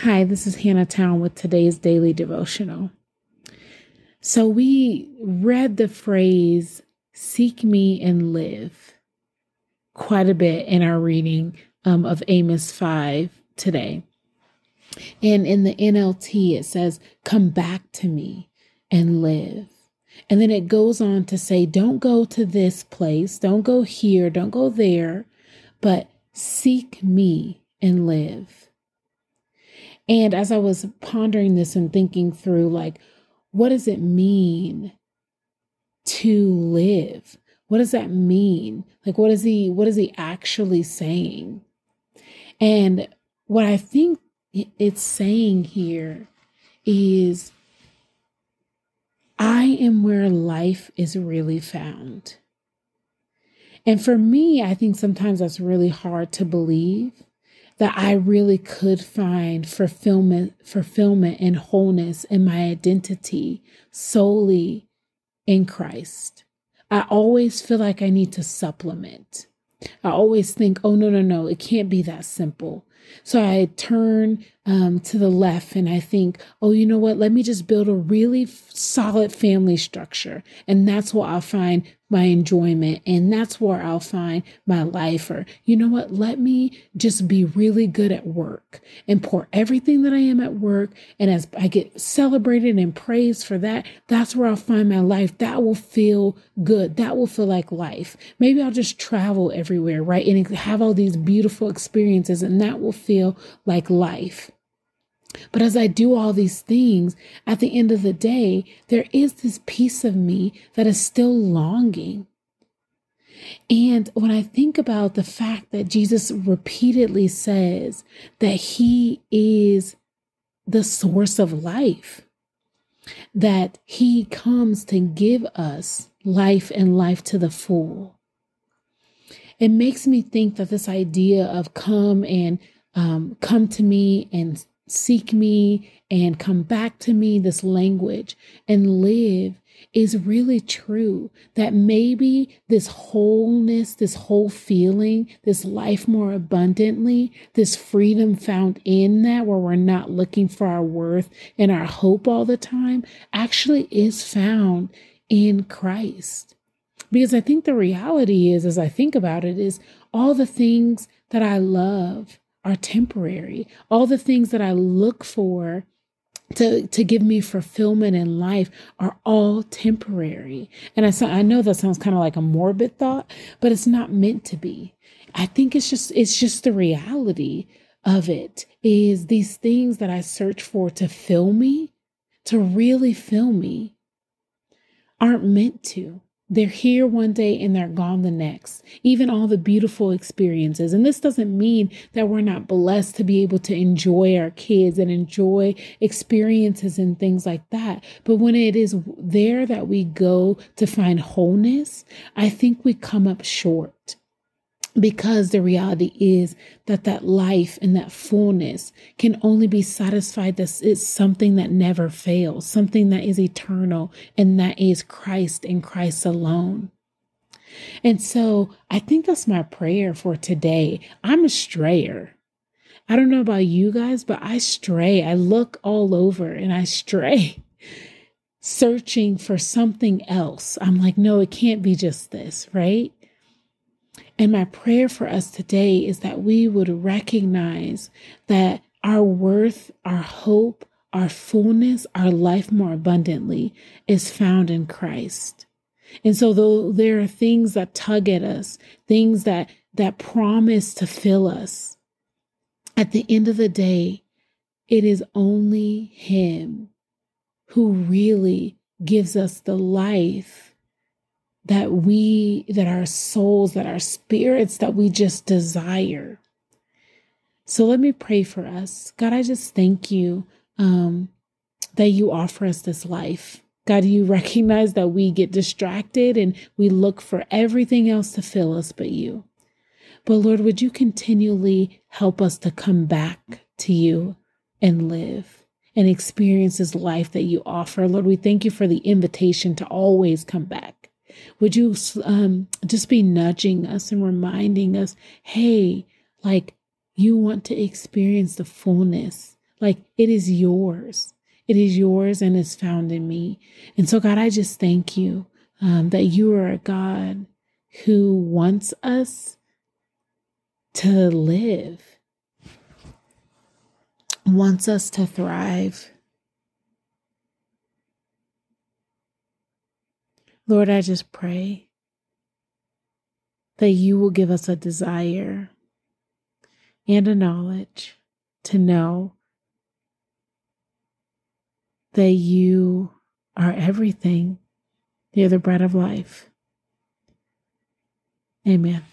Hi, this is Hannah Town with today's daily devotional. So, we read the phrase, seek me and live, quite a bit in our reading um, of Amos 5 today. And in the NLT, it says, come back to me and live. And then it goes on to say, don't go to this place, don't go here, don't go there, but seek me and live. And as I was pondering this and thinking through, like, what does it mean to live? What does that mean? Like, what is he, what is he actually saying? And what I think it's saying here is I am where life is really found. And for me, I think sometimes that's really hard to believe that I really could find fulfillment, fulfillment and wholeness in my identity solely in Christ. I always feel like I need to supplement. I always think, oh, no, no, no, it can't be that simple. So I turn um, to the left and I think, oh, you know what? Let me just build a really f- solid family structure. And that's where I'll find my enjoyment. And that's where I'll find my life. Or, you know what? Let me just be really good at work and pour everything that I am at work. And as I get celebrated and praised for that, that's where I'll find my life. That will feel good. That will feel like life. Maybe I'll just travel everywhere, right? And have all these beautiful experiences, and that will feel like life. But as I do all these things, at the end of the day, there is this piece of me that is still longing. And when I think about the fact that Jesus repeatedly says that he is the source of life, that he comes to give us life and life to the full, it makes me think that this idea of come and um, come to me and seek me and come back to me, this language, and live is really true. That maybe this wholeness, this whole feeling, this life more abundantly, this freedom found in that, where we're not looking for our worth and our hope all the time, actually is found in Christ. Because I think the reality is, as I think about it, is all the things that I love are temporary. All the things that I look for to, to give me fulfillment in life are all temporary. And I, I know that sounds kind of like a morbid thought, but it's not meant to be. I think it's just, it's just the reality of it is these things that I search for to fill me, to really fill me, aren't meant to. They're here one day and they're gone the next. Even all the beautiful experiences. And this doesn't mean that we're not blessed to be able to enjoy our kids and enjoy experiences and things like that. But when it is there that we go to find wholeness, I think we come up short because the reality is that that life and that fullness can only be satisfied this is something that never fails something that is eternal and that is christ and christ alone. And so i think that's my prayer for today. I'm a strayer. I don't know about you guys but i stray. I look all over and i stray searching for something else. I'm like no it can't be just this right and my prayer for us today is that we would recognize that our worth, our hope, our fullness, our life more abundantly is found in Christ. And so though there are things that tug at us, things that that promise to fill us, at the end of the day, it is only him who really gives us the life that we, that our souls, that our spirits, that we just desire. So let me pray for us. God, I just thank you um, that you offer us this life. God, you recognize that we get distracted and we look for everything else to fill us but you. But Lord, would you continually help us to come back to you and live and experience this life that you offer? Lord, we thank you for the invitation to always come back. Would you um, just be nudging us and reminding us, hey, like you want to experience the fullness Like it is yours. It is yours and it's found in me. And so, God, I just thank you um, that you are a God who wants us to live, wants us to thrive. Lord, I just pray that you will give us a desire and a knowledge to know that you are everything. You're the bread of life. Amen.